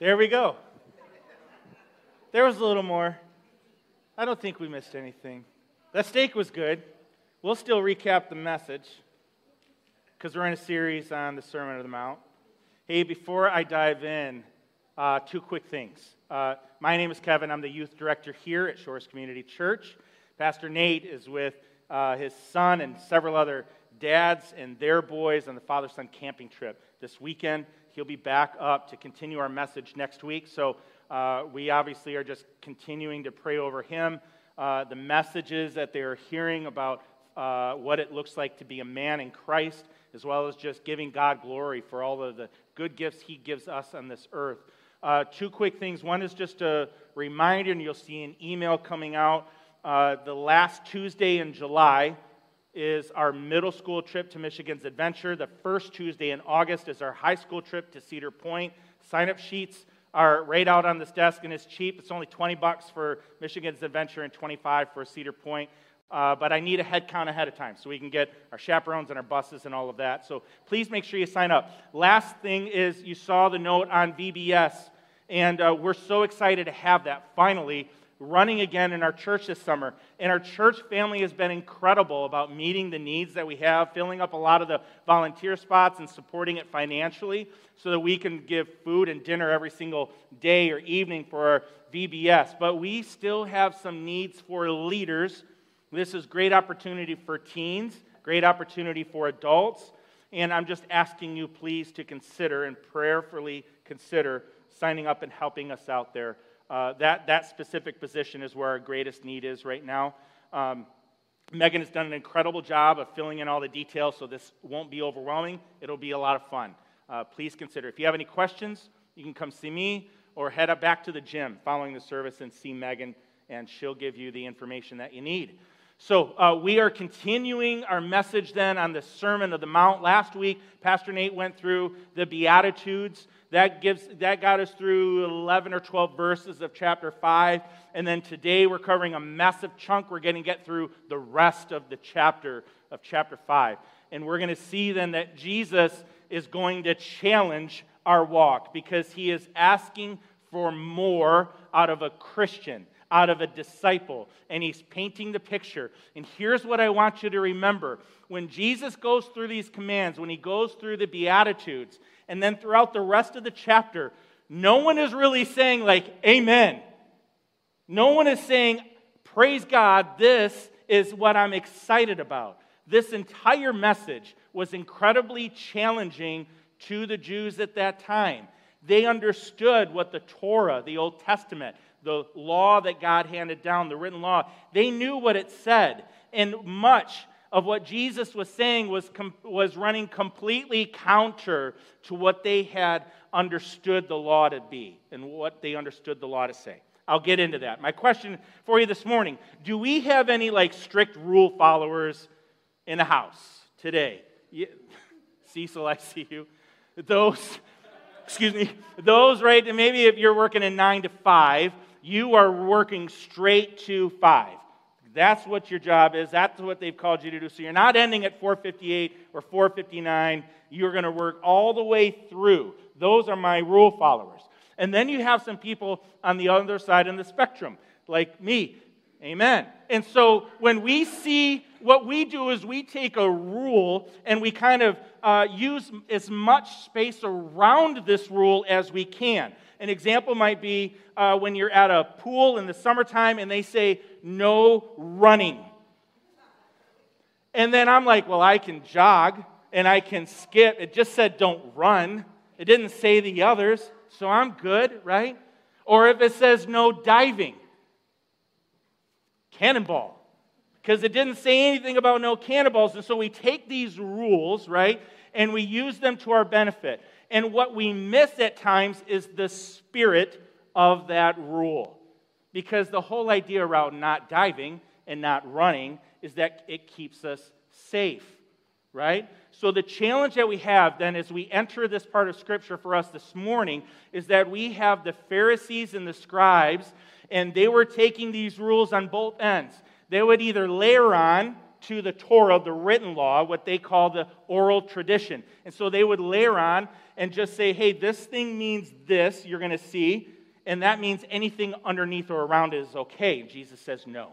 There we go. There was a little more. I don't think we missed anything. That steak was good. We'll still recap the message because we're in a series on the Sermon on the Mount. Hey, before I dive in, uh, two quick things. Uh, my name is Kevin. I'm the youth director here at Shores Community Church. Pastor Nate is with uh, his son and several other dads and their boys on the father son camping trip this weekend. He'll be back up to continue our message next week. So uh, we obviously are just continuing to pray over him. Uh, the messages that they're hearing about uh, what it looks like to be a man in Christ, as well as just giving God glory for all of the good gifts he gives us on this earth. Uh, two quick things. One is just a reminder, and you'll see an email coming out. Uh, the last Tuesday in July is our middle school trip to Michigan's Adventure. The first Tuesday in August is our high school trip to Cedar Point. Sign up sheets are right out on this desk and it's cheap. It's only 20 bucks for Michigan's Adventure and 25 for Cedar Point. Uh, but I need a head count ahead of time so we can get our chaperones and our buses and all of that. So please make sure you sign up. Last thing is you saw the note on VBS, and uh, we're so excited to have that finally running again in our church this summer. And our church family has been incredible about meeting the needs that we have, filling up a lot of the volunteer spots and supporting it financially so that we can give food and dinner every single day or evening for our VBS. But we still have some needs for leaders. This is great opportunity for teens, great opportunity for adults. And I'm just asking you, please, to consider and prayerfully consider signing up and helping us out there uh, that, that specific position is where our greatest need is right now. Um, Megan has done an incredible job of filling in all the details, so this won't be overwhelming. It'll be a lot of fun. Uh, please consider. If you have any questions, you can come see me or head up back to the gym following the service and see Megan, and she'll give you the information that you need. So, uh, we are continuing our message then on the Sermon of the Mount. Last week, Pastor Nate went through the Beatitudes. That, gives, that got us through 11 or 12 verses of chapter 5. And then today we're covering a massive chunk. We're going to get through the rest of the chapter of chapter 5. And we're going to see then that Jesus is going to challenge our walk because he is asking for more out of a Christian, out of a disciple. And he's painting the picture. And here's what I want you to remember when Jesus goes through these commands, when he goes through the Beatitudes, and then throughout the rest of the chapter, no one is really saying, like, Amen. No one is saying, Praise God, this is what I'm excited about. This entire message was incredibly challenging to the Jews at that time. They understood what the Torah, the Old Testament, the law that God handed down, the written law, they knew what it said. And much of what Jesus was saying was, com- was running completely counter to what they had understood the law to be and what they understood the law to say. I'll get into that. My question for you this morning do we have any like strict rule followers in the house today? Yeah. Cecil, I see you. Those, excuse me, those, right? And Maybe if you're working in nine to five, you are working straight to five. That's what your job is. That's what they've called you to do. So you're not ending at 458 or 459. You're going to work all the way through. Those are my rule followers. And then you have some people on the other side of the spectrum, like me. Amen. And so when we see what we do is we take a rule and we kind of uh, use as much space around this rule as we can. An example might be uh, when you're at a pool in the summertime and they say, no running. And then I'm like, well, I can jog and I can skip. It just said don't run, it didn't say the others, so I'm good, right? Or if it says no diving, cannonball, because it didn't say anything about no cannonballs. And so we take these rules, right, and we use them to our benefit. And what we miss at times is the spirit of that rule. Because the whole idea around not diving and not running is that it keeps us safe, right? So, the challenge that we have then as we enter this part of Scripture for us this morning is that we have the Pharisees and the scribes, and they were taking these rules on both ends. They would either layer on to the Torah, the written law, what they call the oral tradition. And so they would layer on and just say, hey, this thing means this, you're going to see, and that means anything underneath or around it is okay. Jesus says no.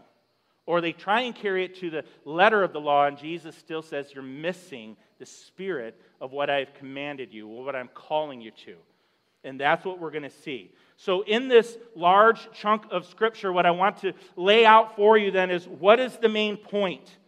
Or they try and carry it to the letter of the law, and Jesus still says, You're missing the spirit of what I've commanded you, or what I'm calling you to. And that's what we're going to see. So, in this large chunk of scripture, what I want to lay out for you then is what is the main point?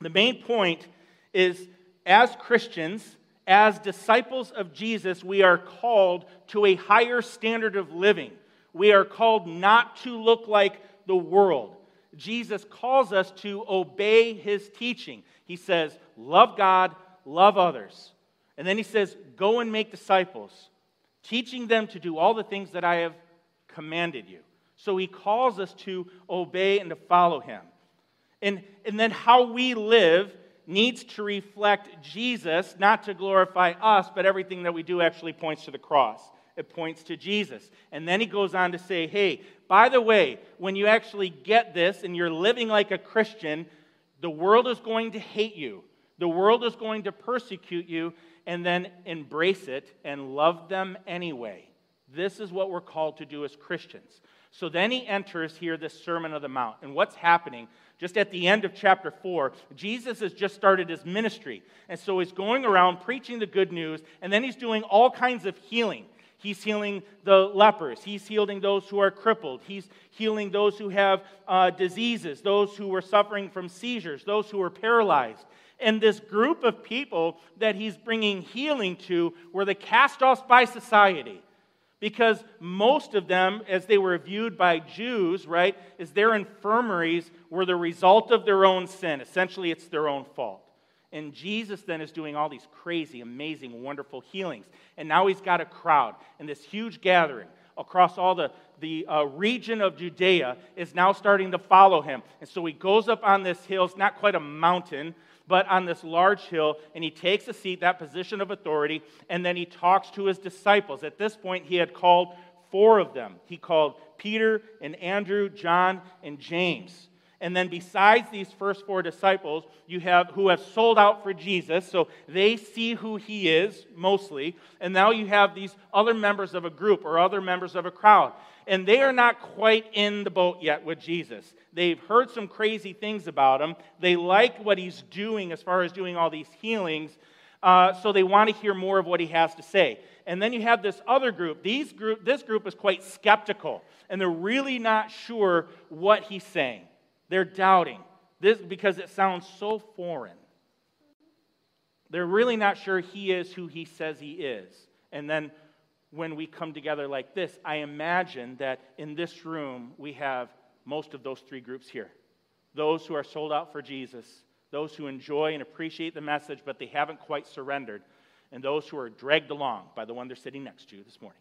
The main point is as Christians, as disciples of Jesus, we are called to a higher standard of living. We are called not to look like the world. Jesus calls us to obey his teaching. He says, Love God, love others. And then he says, Go and make disciples, teaching them to do all the things that I have commanded you. So he calls us to obey and to follow him. And, and then how we live needs to reflect Jesus, not to glorify us, but everything that we do actually points to the cross. It points to Jesus. And then he goes on to say, hey, by the way, when you actually get this and you're living like a Christian, the world is going to hate you. The world is going to persecute you, and then embrace it and love them anyway. This is what we're called to do as Christians. So then he enters here this Sermon of the Mount. And what's happening? Just at the end of chapter 4, Jesus has just started his ministry. And so he's going around preaching the good news, and then he's doing all kinds of healing. He's healing the lepers. He's healing those who are crippled. He's healing those who have uh, diseases, those who were suffering from seizures, those who were paralyzed. And this group of people that he's bringing healing to were the cast offs by society. Because most of them, as they were viewed by Jews, right, is their infirmaries were the result of their own sin. Essentially, it's their own fault. And Jesus then is doing all these crazy, amazing, wonderful healings. And now he's got a crowd, and this huge gathering across all the, the uh, region of Judea is now starting to follow him. And so he goes up on this hill. It's not quite a mountain, but on this large hill, and he takes a seat, that position of authority, and then he talks to his disciples. At this point, he had called four of them. He called Peter and Andrew, John, and James. And then besides these first four disciples, you have who have sold out for Jesus, so they see who he is mostly. And now you have these other members of a group or other members of a crowd. And they are not quite in the boat yet with Jesus. They've heard some crazy things about him. They like what he's doing as far as doing all these healings. Uh, so they want to hear more of what he has to say. And then you have this other group. These group. This group is quite skeptical, and they're really not sure what he's saying. They're doubting this because it sounds so foreign. They're really not sure he is who he says he is. And then when we come together like this, I imagine that in this room we have most of those three groups here those who are sold out for Jesus, those who enjoy and appreciate the message, but they haven't quite surrendered, and those who are dragged along by the one they're sitting next to this morning.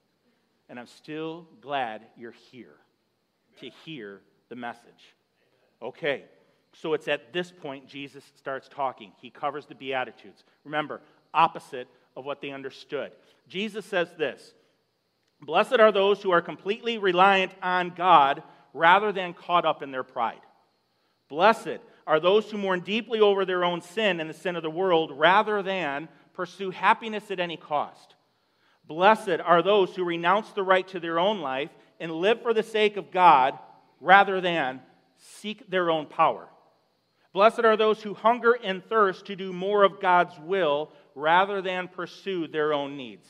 And I'm still glad you're here to hear the message. Okay, so it's at this point Jesus starts talking. He covers the Beatitudes. Remember, opposite of what they understood. Jesus says this Blessed are those who are completely reliant on God rather than caught up in their pride. Blessed are those who mourn deeply over their own sin and the sin of the world rather than pursue happiness at any cost. Blessed are those who renounce the right to their own life and live for the sake of God rather than seek their own power. Blessed are those who hunger and thirst to do more of God's will rather than pursue their own needs.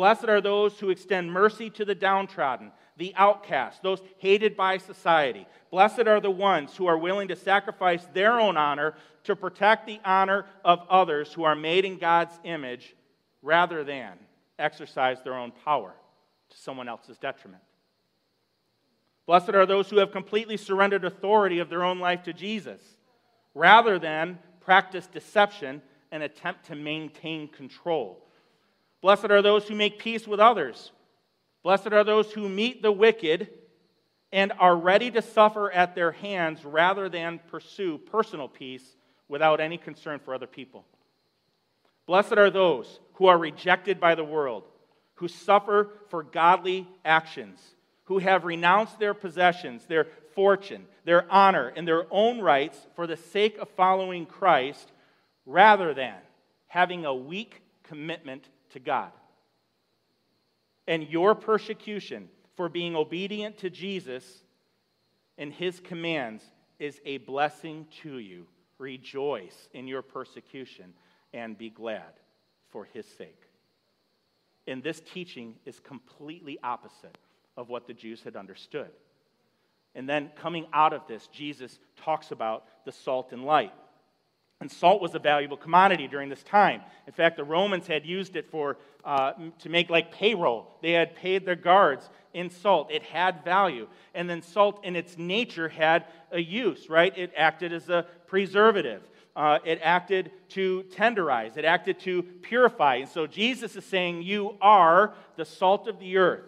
Blessed are those who extend mercy to the downtrodden, the outcast, those hated by society. Blessed are the ones who are willing to sacrifice their own honor to protect the honor of others who are made in God's image rather than exercise their own power to someone else's detriment. Blessed are those who have completely surrendered authority of their own life to Jesus, rather than practice deception and attempt to maintain control. Blessed are those who make peace with others. Blessed are those who meet the wicked and are ready to suffer at their hands rather than pursue personal peace without any concern for other people. Blessed are those who are rejected by the world, who suffer for godly actions who have renounced their possessions, their fortune, their honor, and their own rights for the sake of following Christ, rather than having a weak commitment to God. And your persecution for being obedient to Jesus and his commands is a blessing to you. Rejoice in your persecution and be glad for his sake. And this teaching is completely opposite of what the Jews had understood. And then coming out of this, Jesus talks about the salt and light. And salt was a valuable commodity during this time. In fact, the Romans had used it for, uh, to make like payroll. They had paid their guards in salt. It had value. And then salt in its nature had a use, right? It acted as a preservative. Uh, it acted to tenderize. It acted to purify. And so Jesus is saying, You are the salt of the earth.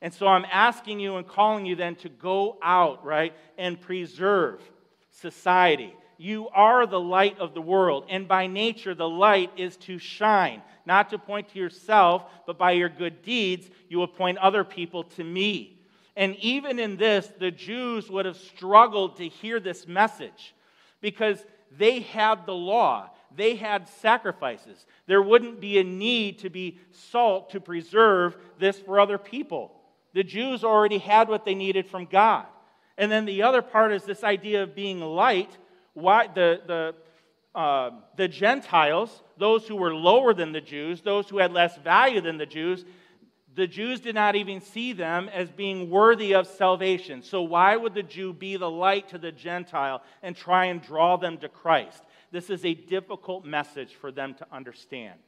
And so I'm asking you and calling you then to go out, right, and preserve society you are the light of the world. And by nature, the light is to shine, not to point to yourself, but by your good deeds, you will point other people to me. And even in this, the Jews would have struggled to hear this message because they had the law, they had sacrifices. There wouldn't be a need to be salt to preserve this for other people. The Jews already had what they needed from God. And then the other part is this idea of being light why the, the, uh, the Gentiles, those who were lower than the Jews, those who had less value than the Jews, the Jews did not even see them as being worthy of salvation. So, why would the Jew be the light to the Gentile and try and draw them to Christ? This is a difficult message for them to understand.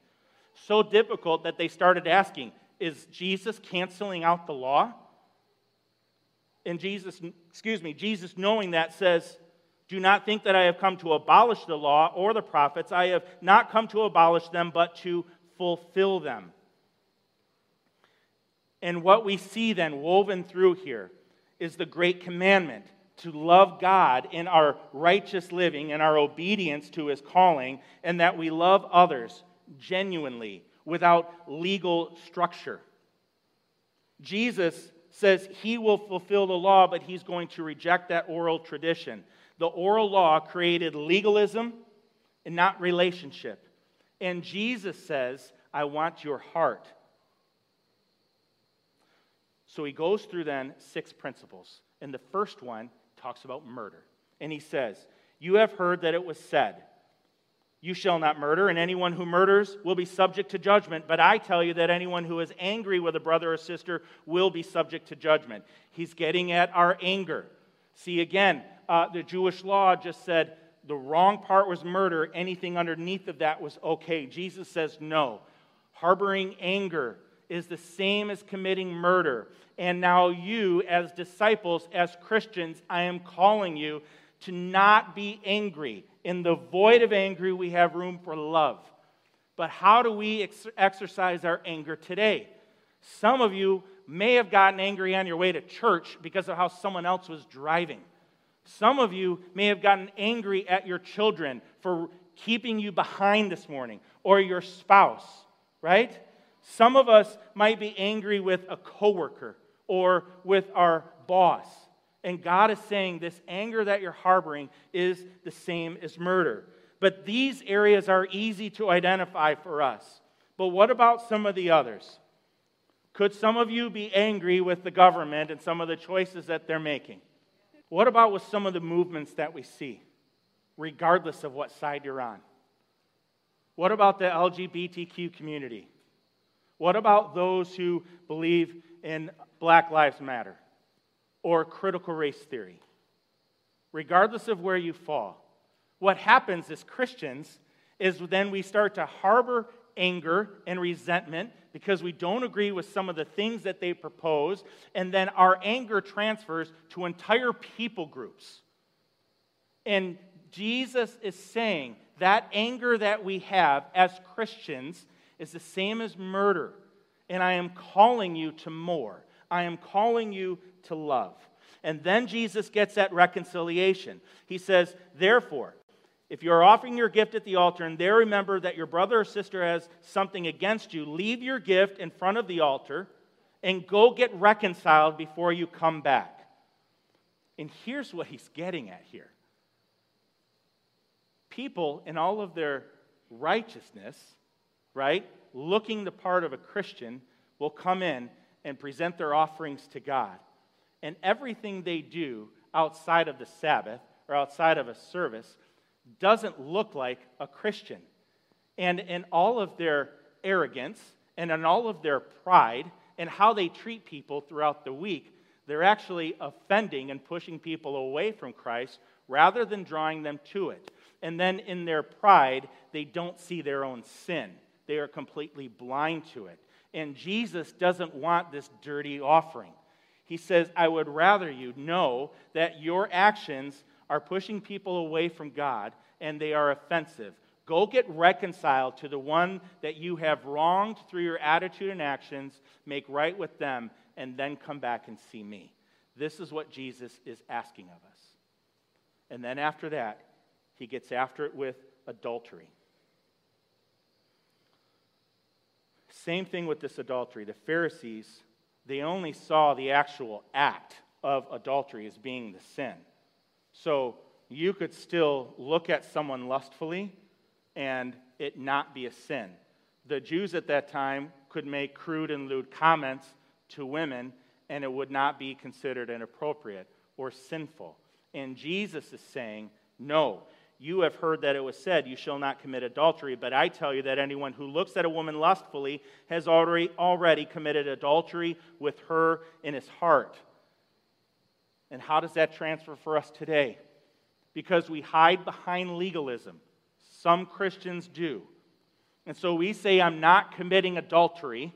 So difficult that they started asking Is Jesus canceling out the law? And Jesus, excuse me, Jesus knowing that says, do not think that I have come to abolish the law or the prophets. I have not come to abolish them, but to fulfill them. And what we see then woven through here is the great commandment to love God in our righteous living and our obedience to his calling, and that we love others genuinely without legal structure. Jesus says he will fulfill the law, but he's going to reject that oral tradition the oral law created legalism and not relationship. And Jesus says, I want your heart. So he goes through then six principles. And the first one talks about murder. And he says, You have heard that it was said, You shall not murder, and anyone who murders will be subject to judgment. But I tell you that anyone who is angry with a brother or sister will be subject to judgment. He's getting at our anger. See, again, uh, the Jewish law just said the wrong part was murder, anything underneath of that was okay. Jesus says no. Harboring anger is the same as committing murder. And now, you, as disciples, as Christians, I am calling you to not be angry. In the void of anger, we have room for love. But how do we ex- exercise our anger today? Some of you may have gotten angry on your way to church because of how someone else was driving. Some of you may have gotten angry at your children for keeping you behind this morning or your spouse, right? Some of us might be angry with a coworker or with our boss. And God is saying this anger that you're harboring is the same as murder. But these areas are easy to identify for us. But what about some of the others? Could some of you be angry with the government and some of the choices that they're making? What about with some of the movements that we see, regardless of what side you're on? What about the LGBTQ community? What about those who believe in Black Lives Matter or critical race theory? Regardless of where you fall, what happens as Christians is then we start to harbor anger and resentment because we don't agree with some of the things that they propose, and then our anger transfers to entire people groups. And Jesus is saying that anger that we have as Christians is the same as murder. And I am calling you to more. I am calling you to love. And then Jesus gets at reconciliation. He says, Therefore, if you're offering your gift at the altar and there remember that your brother or sister has something against you, leave your gift in front of the altar and go get reconciled before you come back. And here's what he's getting at here people, in all of their righteousness, right, looking the part of a Christian, will come in and present their offerings to God. And everything they do outside of the Sabbath or outside of a service doesn't look like a Christian. And in all of their arrogance and in all of their pride and how they treat people throughout the week, they're actually offending and pushing people away from Christ rather than drawing them to it. And then in their pride, they don't see their own sin. They are completely blind to it. And Jesus doesn't want this dirty offering. He says, I would rather you know that your actions are pushing people away from God and they are offensive. Go get reconciled to the one that you have wronged through your attitude and actions, make right with them, and then come back and see me. This is what Jesus is asking of us. And then after that, he gets after it with adultery. Same thing with this adultery. The Pharisees, they only saw the actual act of adultery as being the sin. So you could still look at someone lustfully and it not be a sin. The Jews at that time could make crude and lewd comments to women and it would not be considered inappropriate or sinful. And Jesus is saying, no, you have heard that it was said, You shall not commit adultery. But I tell you that anyone who looks at a woman lustfully has already, already committed adultery with her in his heart. And how does that transfer for us today? Because we hide behind legalism. Some Christians do. And so we say, I'm not committing adultery.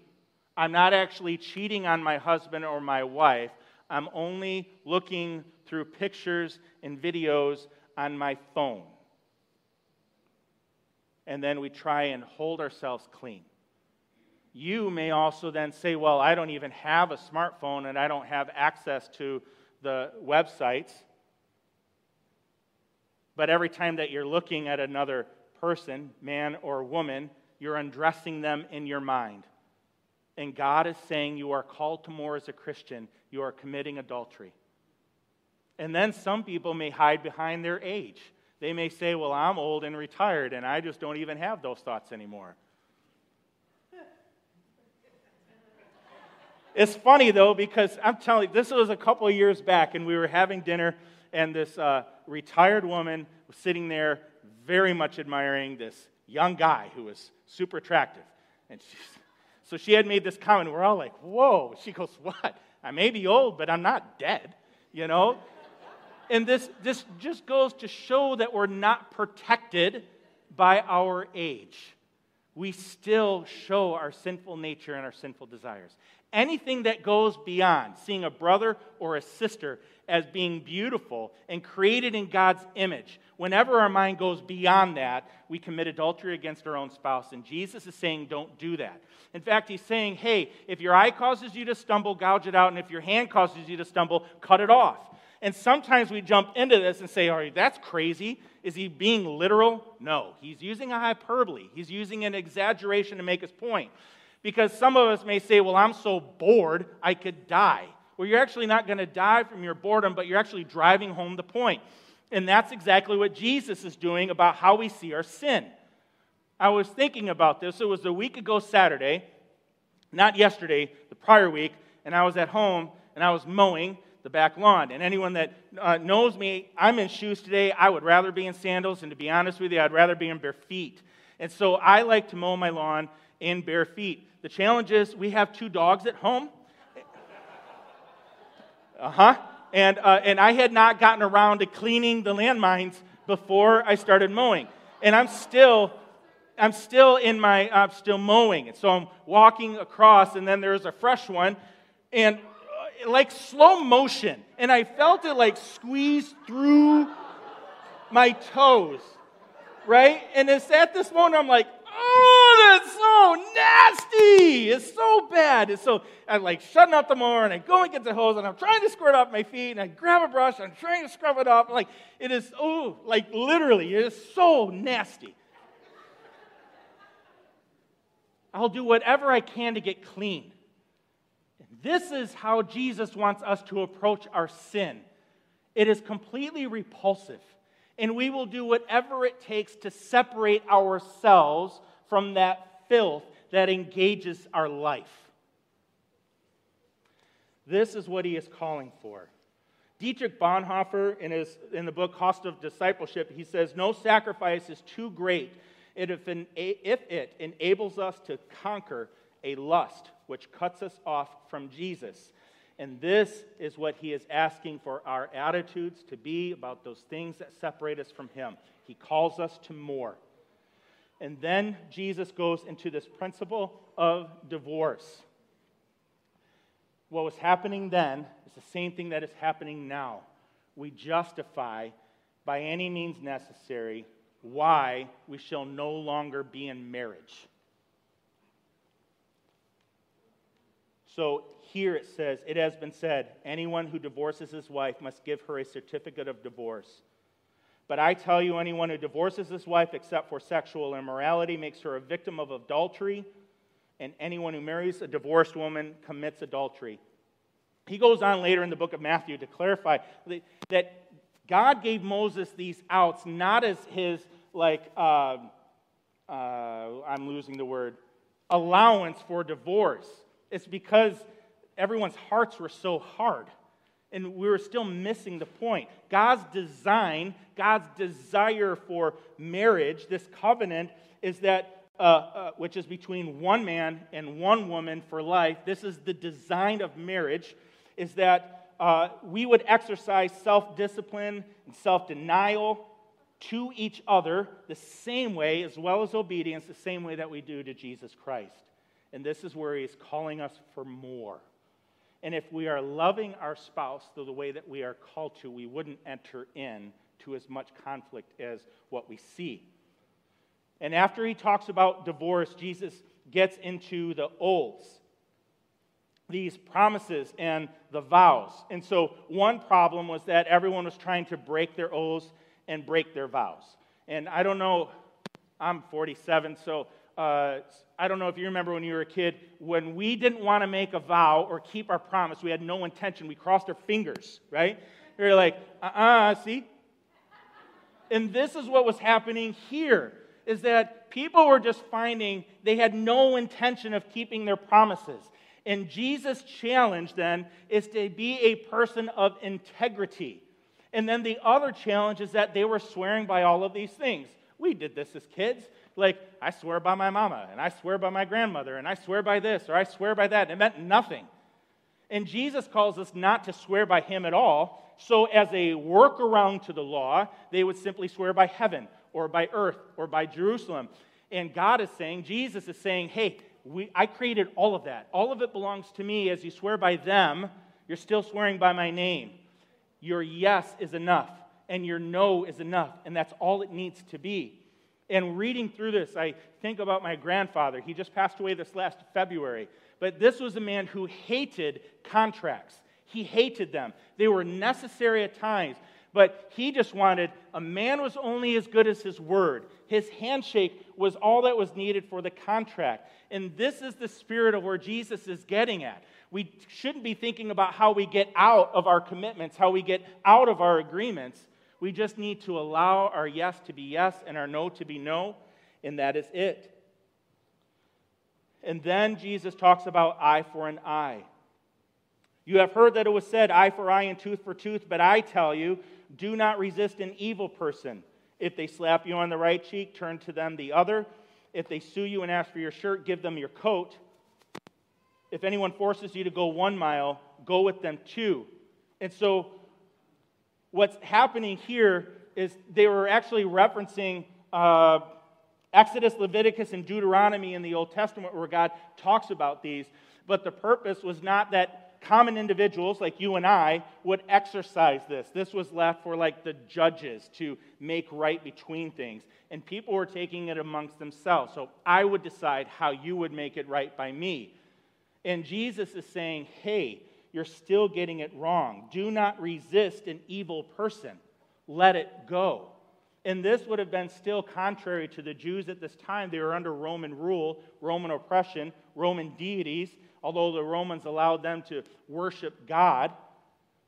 I'm not actually cheating on my husband or my wife. I'm only looking through pictures and videos on my phone and then we try and hold ourselves clean. You may also then say, Well, I don't even have a smartphone and I don't have access to the websites. But every time that you're looking at another person, man or woman, you're undressing them in your mind. And God is saying you are called to more as a Christian. You are committing adultery. And then some people may hide behind their age. They may say, Well, I'm old and retired, and I just don't even have those thoughts anymore. It's funny though, because I'm telling you, this was a couple of years back, and we were having dinner, and this uh, retired woman was sitting there, very much admiring this young guy who was super attractive. And she, so she had made this comment. And we're all like, Whoa. She goes, What? I may be old, but I'm not dead, you know? And this, this just goes to show that we're not protected by our age. We still show our sinful nature and our sinful desires. Anything that goes beyond seeing a brother or a sister as being beautiful and created in God's image, whenever our mind goes beyond that, we commit adultery against our own spouse. And Jesus is saying, don't do that. In fact, he's saying, hey, if your eye causes you to stumble, gouge it out. And if your hand causes you to stumble, cut it off. And sometimes we jump into this and say, all right, that's crazy. Is he being literal? No. He's using a hyperbole, he's using an exaggeration to make his point. Because some of us may say, well, I'm so bored, I could die. Well, you're actually not going to die from your boredom, but you're actually driving home the point. And that's exactly what Jesus is doing about how we see our sin. I was thinking about this. It was a week ago Saturday, not yesterday, the prior week, and I was at home and I was mowing the back lawn. And anyone that uh, knows me, I'm in shoes today. I would rather be in sandals, and to be honest with you, I'd rather be in bare feet. And so I like to mow my lawn in bare feet. The challenge is we have two dogs at home. Uh huh. And, uh, and I had not gotten around to cleaning the landmines before I started mowing. And I'm still I'm still in my, I'm still mowing. And so I'm walking across, and then there's a fresh one. And like slow motion, and I felt it like squeeze through my toes, right? And it's at this moment I'm like, oh, that's so nasty. It's so bad. It's so I'm like shutting up the mower, and I go and get the hose, and I'm trying to squirt off my feet, and I grab a brush, and I'm trying to scrub it off. Like it is, oh, like literally, it is so nasty. I'll do whatever I can to get clean. This is how Jesus wants us to approach our sin. It is completely repulsive, and we will do whatever it takes to separate ourselves from that filth that engages our life. This is what he is calling for. Dietrich Bonhoeffer, in, his, in the book Cost of Discipleship, he says, No sacrifice is too great if, if it enables us to conquer a lust which cuts us off from Jesus. And this is what he is asking for our attitudes to be about those things that separate us from him. He calls us to more. And then Jesus goes into this principle of divorce. What was happening then is the same thing that is happening now. We justify by any means necessary why we shall no longer be in marriage. So here it says, It has been said, anyone who divorces his wife must give her a certificate of divorce. But I tell you, anyone who divorces his wife except for sexual immorality makes her a victim of adultery, and anyone who marries a divorced woman commits adultery. He goes on later in the book of Matthew to clarify that God gave Moses these outs not as his, like, uh, uh, I'm losing the word, allowance for divorce. It's because everyone's hearts were so hard and we were still missing the point. God's design, God's desire for marriage, this covenant, is that, uh, uh, which is between one man and one woman for life, this is the design of marriage, is that uh, we would exercise self discipline and self denial to each other the same way, as well as obedience, the same way that we do to Jesus Christ. And this is where he is calling us for more. And if we are loving our spouse the way that we are called to, we wouldn't enter in to as much conflict as what we see. And after he talks about divorce, Jesus gets into the oaths, these promises and the vows. And so, one problem was that everyone was trying to break their oaths and break their vows. And I don't know, I'm 47, so uh, I don't know if you remember when you were a kid, when we didn't want to make a vow or keep our promise, we had no intention, we crossed our fingers, right? You're like, uh uh-uh, uh see? And this is what was happening here is that people were just finding they had no intention of keeping their promises. And Jesus' challenge then is to be a person of integrity. And then the other challenge is that they were swearing by all of these things. We did this as kids like, I swear by my mama, and I swear by my grandmother, and I swear by this, or I swear by that. It meant nothing. And Jesus calls us not to swear by him at all. So, as a workaround to the law, they would simply swear by heaven, or by earth, or by Jerusalem. And God is saying, Jesus is saying, hey, we, I created all of that. All of it belongs to me. As you swear by them, you're still swearing by my name. Your yes is enough, and your no is enough, and that's all it needs to be. And reading through this, I think about my grandfather. He just passed away this last February. But this was a man who hated contracts. He hated them. They were necessary at times, but he just wanted a man was only as good as his word. His handshake was all that was needed for the contract. And this is the spirit of where Jesus is getting at. We shouldn't be thinking about how we get out of our commitments, how we get out of our agreements we just need to allow our yes to be yes and our no to be no, and that is it. And then Jesus talks about eye for an eye. You have heard that it was said, eye for eye and tooth for tooth, but I tell you, do not resist an evil person. If they slap you on the right cheek, turn to them the other. If they sue you and ask for your shirt, give them your coat. If anyone forces you to go one mile, go with them two. And so what's happening here is they were actually referencing uh, Exodus, Leviticus, and Deuteronomy in the Old Testament where God talks about these. But the purpose was not that common individuals like you and I would exercise this. This was left for like the judges to make right between things. And people were taking it amongst themselves. So I would decide how you would make it right by me. And Jesus is saying, hey, you're still getting it wrong. Do not resist an evil person, let it go. And this would have been still contrary to the Jews at this time. They were under Roman rule, Roman oppression, Roman deities, although the Romans allowed them to worship God.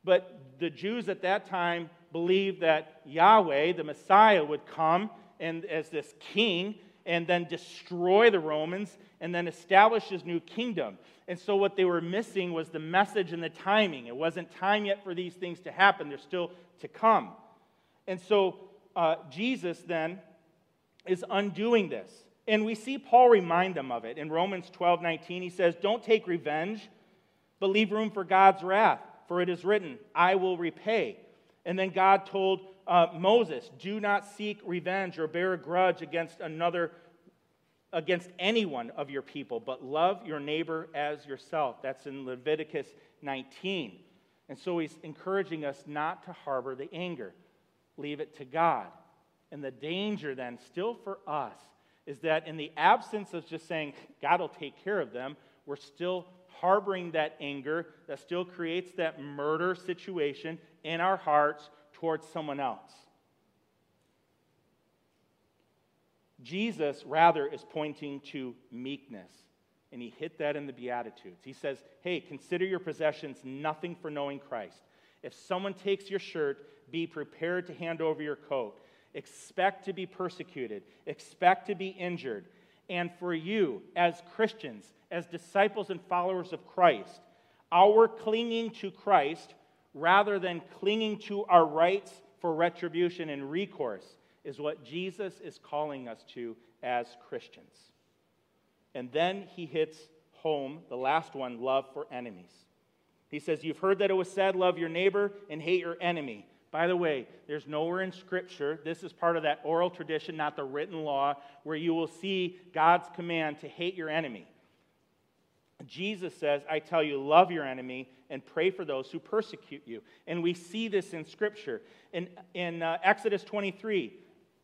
But the Jews at that time believed that Yahweh, the Messiah, would come and as this king and then destroy the Romans and then establish his new kingdom. And so, what they were missing was the message and the timing. It wasn't time yet for these things to happen, they're still to come. And so, uh, Jesus then is undoing this. And we see Paul remind them of it. In Romans 12 19, he says, Don't take revenge, but leave room for God's wrath, for it is written, I will repay. And then God told uh, Moses, Do not seek revenge or bear a grudge against another, against anyone of your people, but love your neighbor as yourself. That's in Leviticus 19. And so he's encouraging us not to harbor the anger, leave it to God. And the danger then, still for us, is that in the absence of just saying, God will take care of them, we're still harboring that anger that still creates that murder situation in our hearts towards someone else. Jesus, rather, is pointing to meekness. And he hit that in the Beatitudes. He says, Hey, consider your possessions nothing for knowing Christ. If someone takes your shirt, be prepared to hand over your coat. Expect to be persecuted, expect to be injured. And for you, as Christians, as disciples and followers of Christ, our clinging to Christ rather than clinging to our rights for retribution and recourse is what Jesus is calling us to as Christians. And then he hits home, the last one, love for enemies. He says, You've heard that it was said, love your neighbor and hate your enemy. By the way, there's nowhere in Scripture, this is part of that oral tradition, not the written law, where you will see God's command to hate your enemy. Jesus says, I tell you, love your enemy and pray for those who persecute you. And we see this in Scripture. In, in uh, Exodus 23,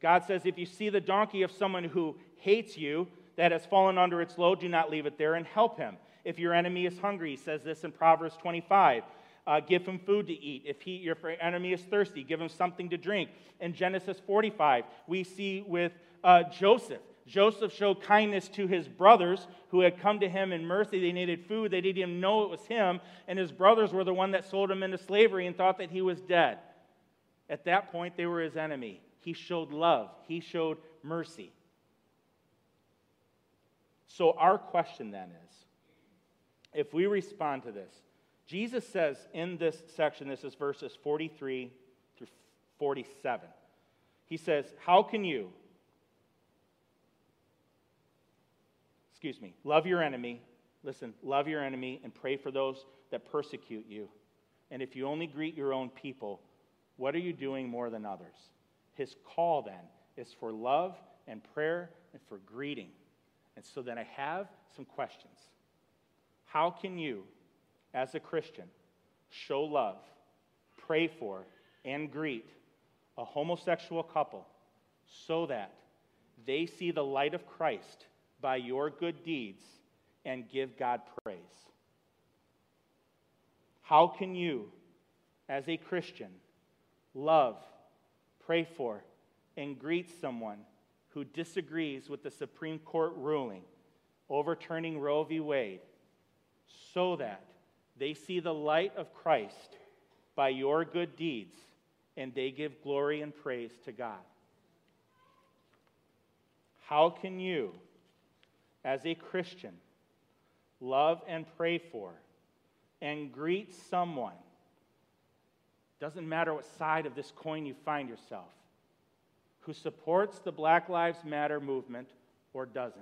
God says, If you see the donkey of someone who hates you, that has fallen under its load, do not leave it there and help him. If your enemy is hungry, he says this in Proverbs 25. Uh, give him food to eat. If he, your enemy is thirsty, give him something to drink. In Genesis 45, we see with uh, Joseph Joseph showed kindness to his brothers who had come to him in mercy. They needed food. They didn't even know it was him. And his brothers were the one that sold him into slavery and thought that he was dead. At that point, they were his enemy. He showed love, he showed mercy. So, our question then is if we respond to this, Jesus says in this section, this is verses 43 through 47. He says, How can you, excuse me, love your enemy. Listen, love your enemy and pray for those that persecute you. And if you only greet your own people, what are you doing more than others? His call then is for love and prayer and for greeting. And so then I have some questions. How can you, as a Christian, show love, pray for, and greet a homosexual couple so that they see the light of Christ by your good deeds and give God praise? How can you, as a Christian, love, pray for, and greet someone who disagrees with the Supreme Court ruling overturning Roe v. Wade so that they see the light of Christ by your good deeds and they give glory and praise to God? How can you, as a Christian, love and pray for and greet someone? Doesn't matter what side of this coin you find yourself, who supports the Black Lives Matter movement or doesn't,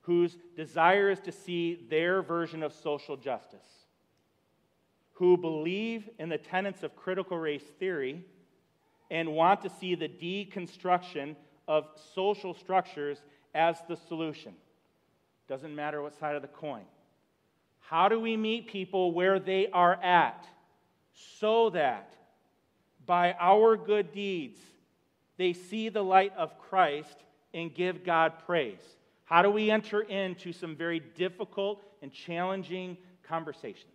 whose desire is to see their version of social justice, who believe in the tenets of critical race theory and want to see the deconstruction of social structures as the solution. Doesn't matter what side of the coin. How do we meet people where they are at so that by our good deeds they see the light of Christ and give God praise? How do we enter into some very difficult and challenging conversations?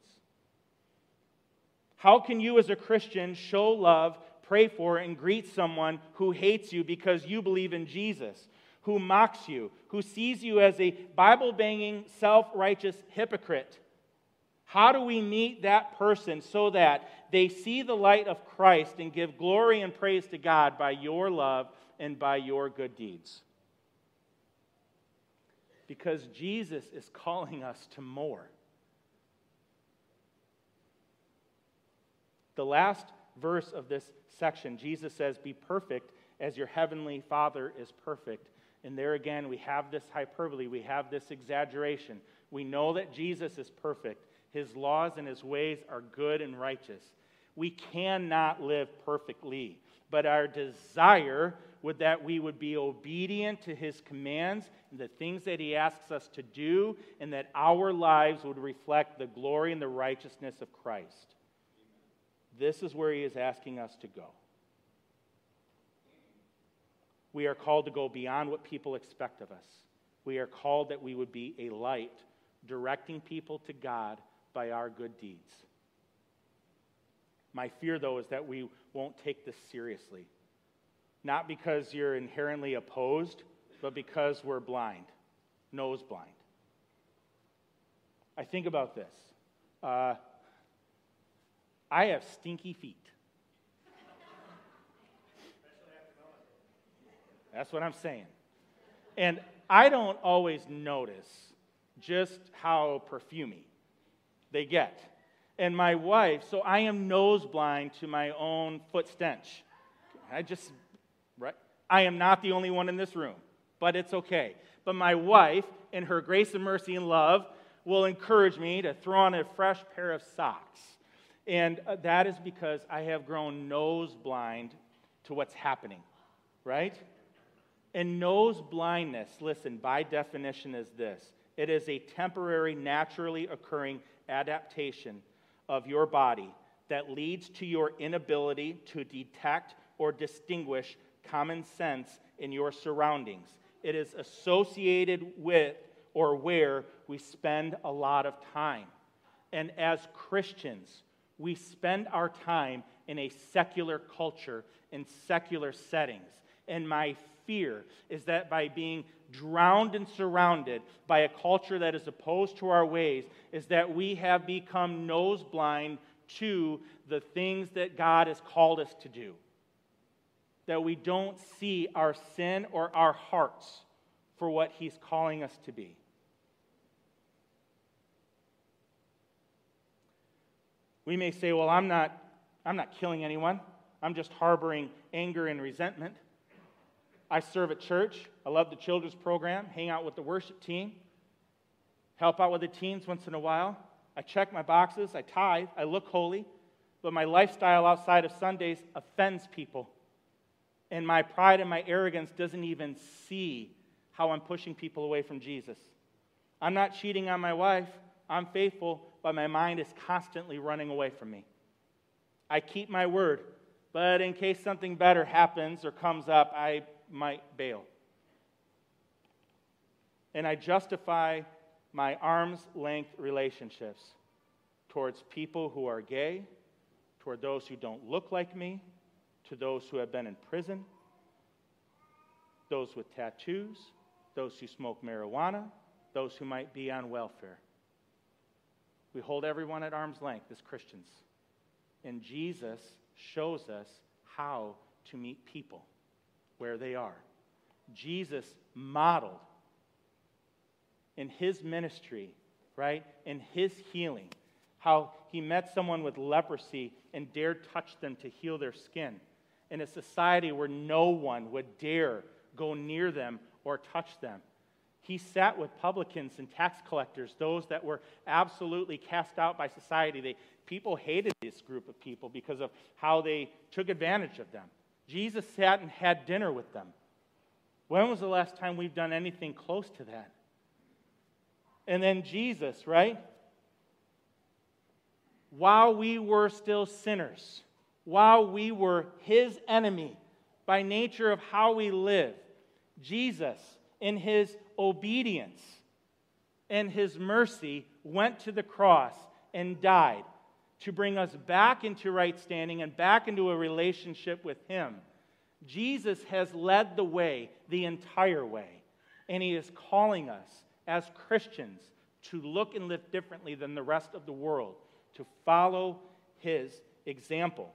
How can you, as a Christian, show love, pray for, and greet someone who hates you because you believe in Jesus, who mocks you, who sees you as a Bible banging, self righteous hypocrite? How do we meet that person so that they see the light of Christ and give glory and praise to God by your love and by your good deeds. Because Jesus is calling us to more. The last verse of this section, Jesus says, Be perfect as your heavenly Father is perfect. And there again, we have this hyperbole, we have this exaggeration. We know that Jesus is perfect, his laws and his ways are good and righteous. We cannot live perfectly, but our desire would that we would be obedient to his commands and the things that he asks us to do, and that our lives would reflect the glory and the righteousness of Christ. This is where he is asking us to go. We are called to go beyond what people expect of us. We are called that we would be a light, directing people to God by our good deeds. My fear, though, is that we won't take this seriously. Not because you're inherently opposed, but because we're blind, nose blind. I think about this. Uh, I have stinky feet. That's what I'm saying. And I don't always notice just how perfumey they get. And my wife, so I am nose blind to my own foot stench. I just, right? I am not the only one in this room, but it's okay. But my wife, in her grace and mercy and love, will encourage me to throw on a fresh pair of socks. And uh, that is because I have grown nose blind to what's happening, right? And nose blindness, listen, by definition, is this it is a temporary, naturally occurring adaptation of your body that leads to your inability to detect or distinguish common scents in your surroundings. It is associated with or where we spend a lot of time. And as Christians, we spend our time in a secular culture, in secular settings. And my fear is that by being drowned and surrounded by a culture that is opposed to our ways, is that we have become nose blind to the things that God has called us to do. That we don't see our sin or our hearts for what He's calling us to be. We may say, well, I'm not, I'm not killing anyone. I'm just harboring anger and resentment. I serve at church. I love the children's program, hang out with the worship team, help out with the teens once in a while. I check my boxes, I tithe, I look holy, but my lifestyle outside of Sundays offends people. And my pride and my arrogance doesn't even see how I'm pushing people away from Jesus. I'm not cheating on my wife, I'm faithful, but my mind is constantly running away from me. I keep my word, but in case something better happens or comes up, I might bail. And I justify my arm's length relationships towards people who are gay, toward those who don't look like me, to those who have been in prison, those with tattoos, those who smoke marijuana, those who might be on welfare. We hold everyone at arm's length as Christians. And Jesus shows us how to meet people where they are. Jesus modeled in his ministry, right, in his healing, how he met someone with leprosy and dared touch them to heal their skin in a society where no one would dare go near them or touch them. He sat with publicans and tax collectors, those that were absolutely cast out by society. They, people hated this group of people because of how they took advantage of them. Jesus sat and had dinner with them. When was the last time we've done anything close to that? And then Jesus, right? While we were still sinners, while we were his enemy by nature of how we live, Jesus, in his obedience and his mercy, went to the cross and died to bring us back into right standing and back into a relationship with Him. Jesus has led the way the entire way, and He is calling us as Christians to look and live differently than the rest of the world, to follow His example.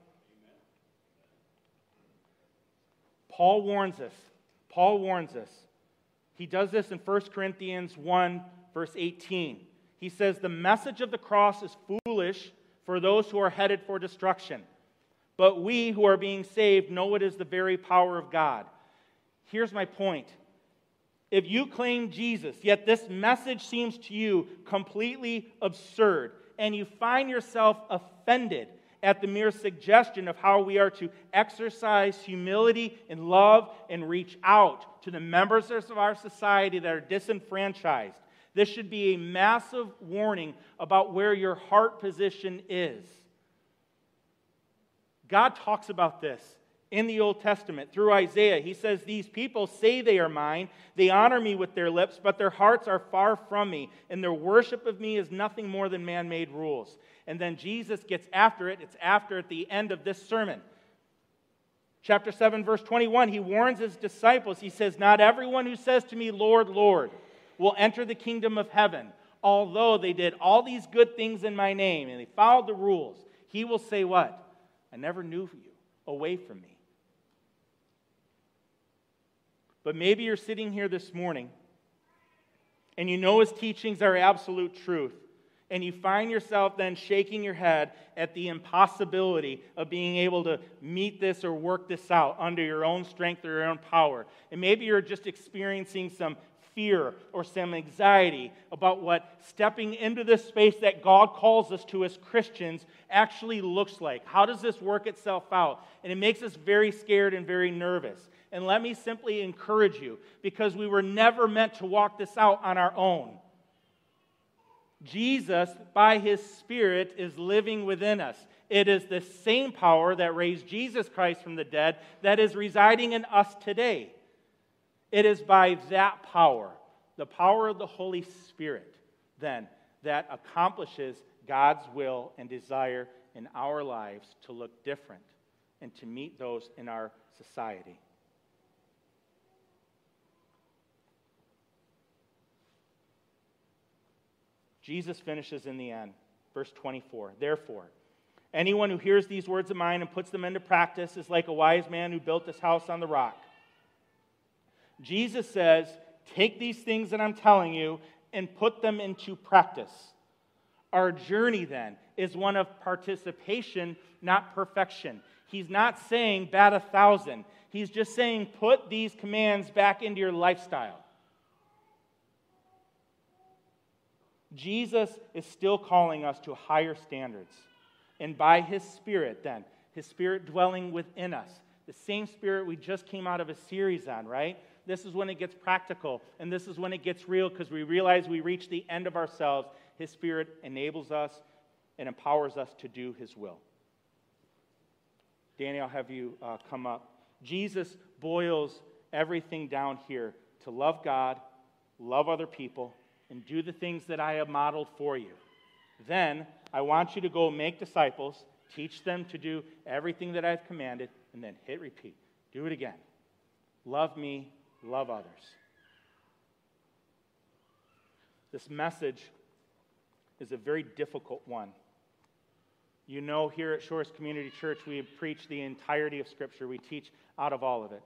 Paul warns us. Paul warns us. He does this in 1 Corinthians 1, verse 18. He says, The message of the cross is foolish for those who are headed for destruction. But we who are being saved know it is the very power of God. Here's my point. If you claim Jesus, yet this message seems to you completely absurd, and you find yourself offended at the mere suggestion of how we are to exercise humility and love and reach out to the members of our society that are disenfranchised, this should be a massive warning about where your heart position is. God talks about this in the Old Testament through Isaiah. He says, These people say they are mine. They honor me with their lips, but their hearts are far from me, and their worship of me is nothing more than man made rules. And then Jesus gets after it. It's after at the end of this sermon. Chapter 7, verse 21, he warns his disciples. He says, Not everyone who says to me, Lord, Lord, will enter the kingdom of heaven, although they did all these good things in my name and they followed the rules. He will say, What? I never knew you. Away from me. But maybe you're sitting here this morning and you know his teachings are absolute truth, and you find yourself then shaking your head at the impossibility of being able to meet this or work this out under your own strength or your own power. And maybe you're just experiencing some fear or some anxiety about what stepping into this space that God calls us to as Christians actually looks like. How does this work itself out? And it makes us very scared and very nervous. And let me simply encourage you because we were never meant to walk this out on our own. Jesus, by his Spirit, is living within us. It is the same power that raised Jesus Christ from the dead that is residing in us today. It is by that power, the power of the Holy Spirit, then, that accomplishes God's will and desire in our lives to look different and to meet those in our society. Jesus finishes in the end, verse 24. Therefore, anyone who hears these words of mine and puts them into practice is like a wise man who built his house on the rock. Jesus says, Take these things that I'm telling you and put them into practice. Our journey then is one of participation, not perfection. He's not saying bat a thousand. He's just saying put these commands back into your lifestyle. Jesus is still calling us to higher standards. And by his Spirit, then, his Spirit dwelling within us, the same Spirit we just came out of a series on, right? This is when it gets practical, and this is when it gets real because we realize we reach the end of ourselves. His Spirit enables us and empowers us to do his will. Danny, I'll have you uh, come up. Jesus boils everything down here to love God, love other people, and do the things that I have modeled for you. Then I want you to go make disciples, teach them to do everything that I've commanded, and then hit repeat. Do it again. Love me, love others. This message is a very difficult one. You know, here at Shores Community Church, we preach the entirety of Scripture. We teach out of all of it.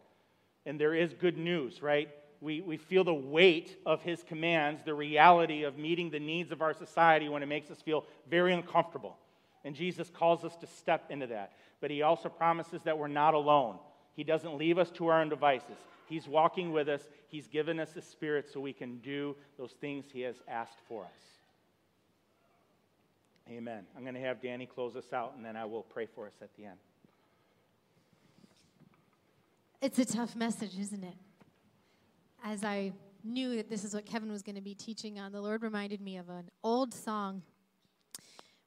And there is good news, right? we, we feel the weight of his commands, the reality of meeting the needs of our society when it makes us feel very uncomfortable. And Jesus calls us to step into that. But he also promises that we're not alone. He doesn't leave us to our own devices. He's walking with us. He's given us the Spirit so we can do those things He has asked for us. Amen. I'm going to have Danny close us out, and then I will pray for us at the end. It's a tough message, isn't it? as I knew that this is what Kevin was going to be teaching on, the Lord reminded me of an old song.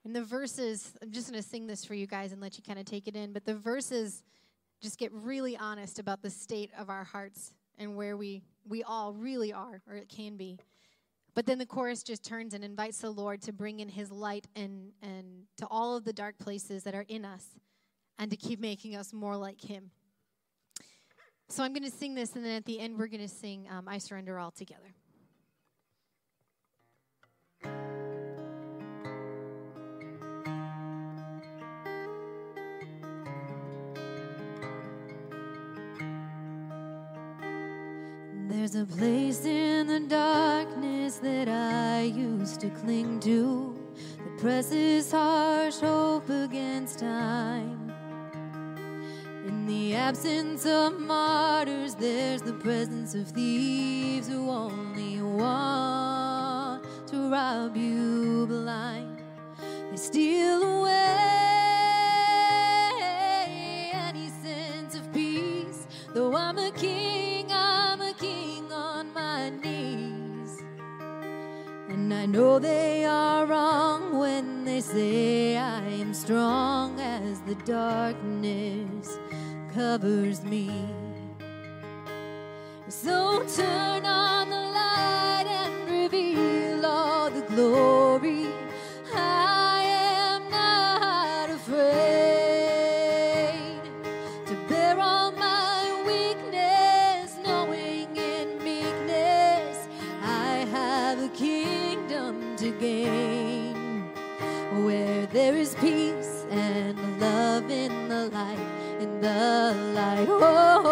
And the verses, I'm just going to sing this for you guys and let you kind of take it in, but the verses just get really honest about the state of our hearts and where we, we all really are, or it can be. But then the chorus just turns and invites the Lord to bring in his light and, and to all of the dark places that are in us and to keep making us more like him. So I'm going to sing this, and then at the end, we're going to sing um, I Surrender All together. There's a place in the darkness that I used to cling to that presses harsh hope against time. In the absence of martyrs, there's the presence of thieves who only want to rob you blind. They steal away And I know they are wrong when they say I am strong as the darkness covers me. So turn on the light and reveal all the glory. Peace and love in the light, in the light. Oh,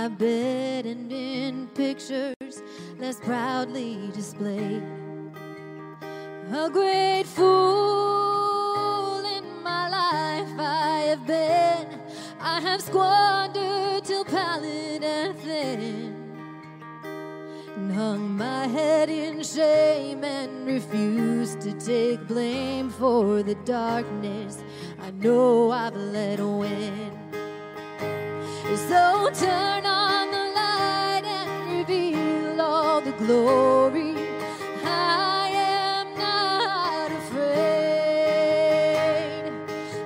my bed and in pictures less proudly displayed. A great fool in my life I have been. I have squandered till pallid and thin. And hung my head in shame and refused to take blame for the darkness I know I've let win. So turn on the light and reveal all the glory. I am not afraid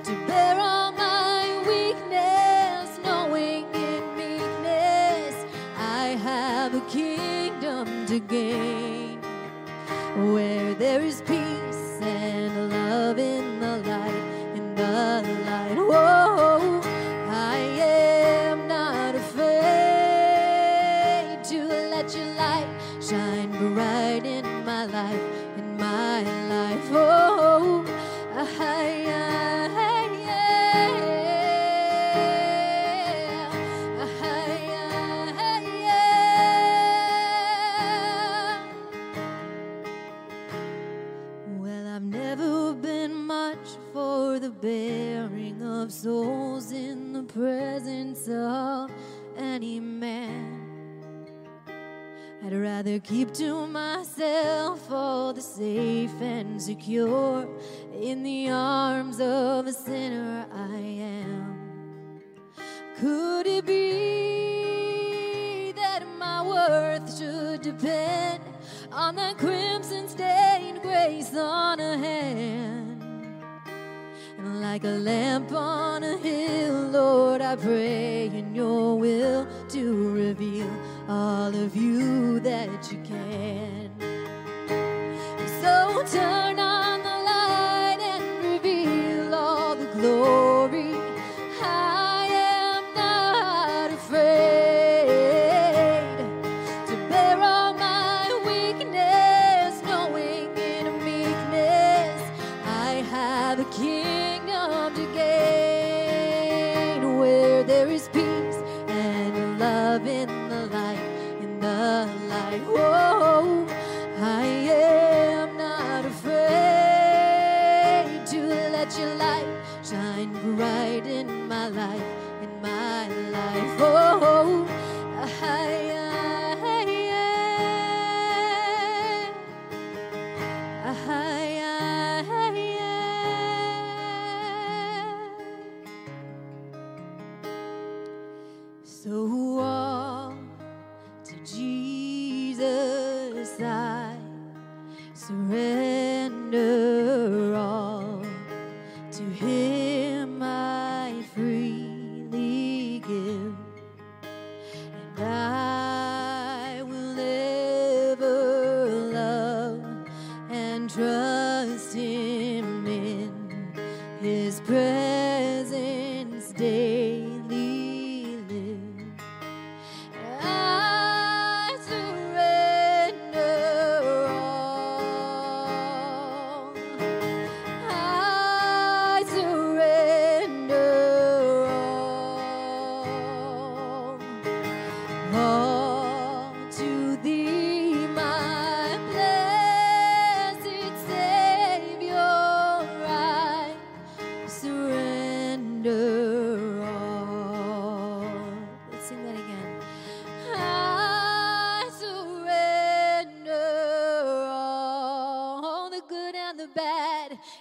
to bear all my weakness, knowing in meekness I have a kingdom to gain where there is peace and love in keep to myself all the safe and secure in the arms of a sinner I am. Could it be that my worth should depend on that crimson stained grace on a hand? And like a lamp on a hill, Lord, I pray in your will to reveal all of you that you can. So turn on the light and reveal all the glory. I am not afraid to bear all my weakness, knowing in meekness I have a kingdom to gain light. Whoa,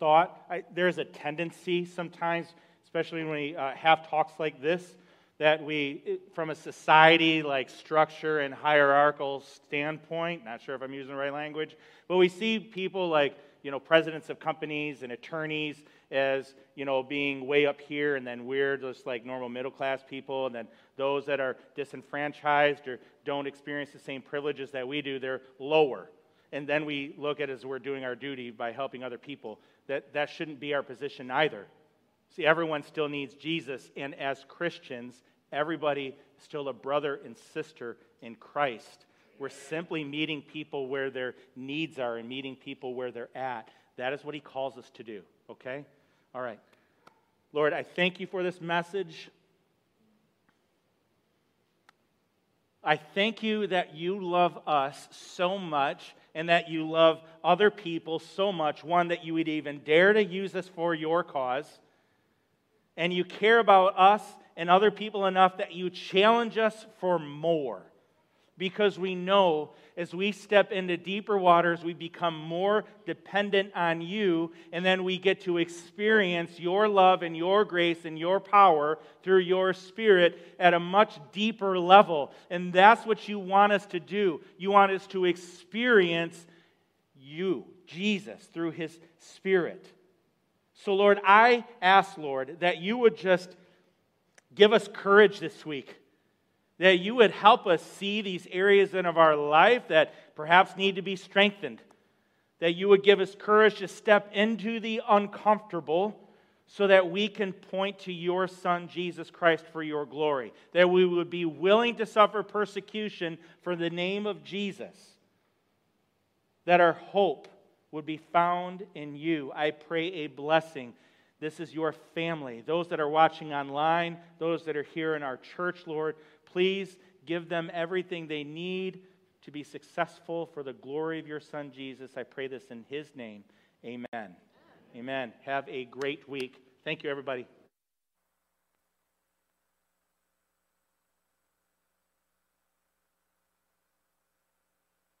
thought, I, there's a tendency sometimes, especially when we uh, have talks like this, that we, from a society like structure and hierarchical standpoint, not sure if I'm using the right language, but we see people like, you know, presidents of companies and attorneys as, you know, being way up here, and then we're just like normal middle class people, and then those that are disenfranchised or don't experience the same privileges that we do, they're lower and then we look at it as we're doing our duty by helping other people. That, that shouldn't be our position either. See, everyone still needs Jesus, and as Christians, everybody is still a brother and sister in Christ. We're simply meeting people where their needs are and meeting people where they're at. That is what he calls us to do, okay? All right. Lord, I thank you for this message. I thank you that you love us so much and that you love other people so much. One, that you would even dare to use us for your cause. And you care about us and other people enough that you challenge us for more because we know as we step into deeper waters, we become more dependent on you, and then we get to experience your love and your grace and your power through your spirit at a much deeper level. And that's what you want us to do. You want us to experience you, Jesus, through his spirit. So, Lord, I ask, Lord, that you would just give us courage this week that you would help us see these areas in of our life that perhaps need to be strengthened. That you would give us courage to step into the uncomfortable so that we can point to your Son, Jesus Christ, for your glory. That we would be willing to suffer persecution for the name of Jesus. That our hope would be found in you. I pray a blessing. This is your family. Those that are watching online, those that are here in our church, Lord, Please give them everything they need to be successful for the glory of your Son, Jesus. I pray this in his name. Amen. Amen. Amen. Have a great week. Thank you, everybody.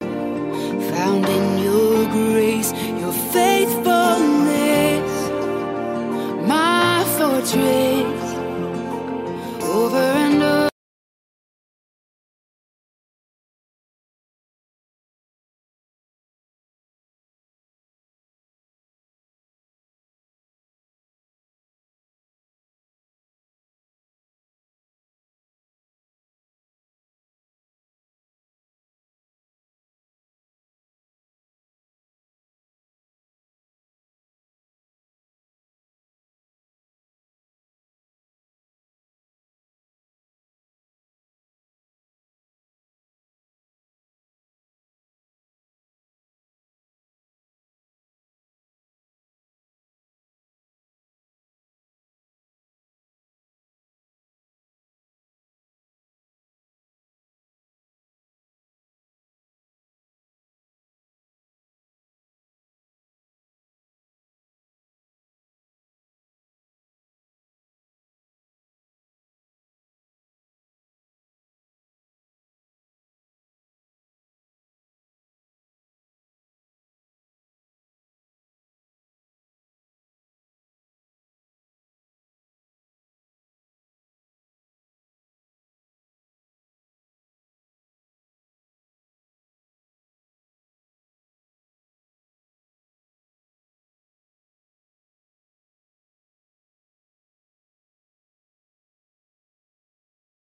Found in your grace, your faithfulness, my fortress.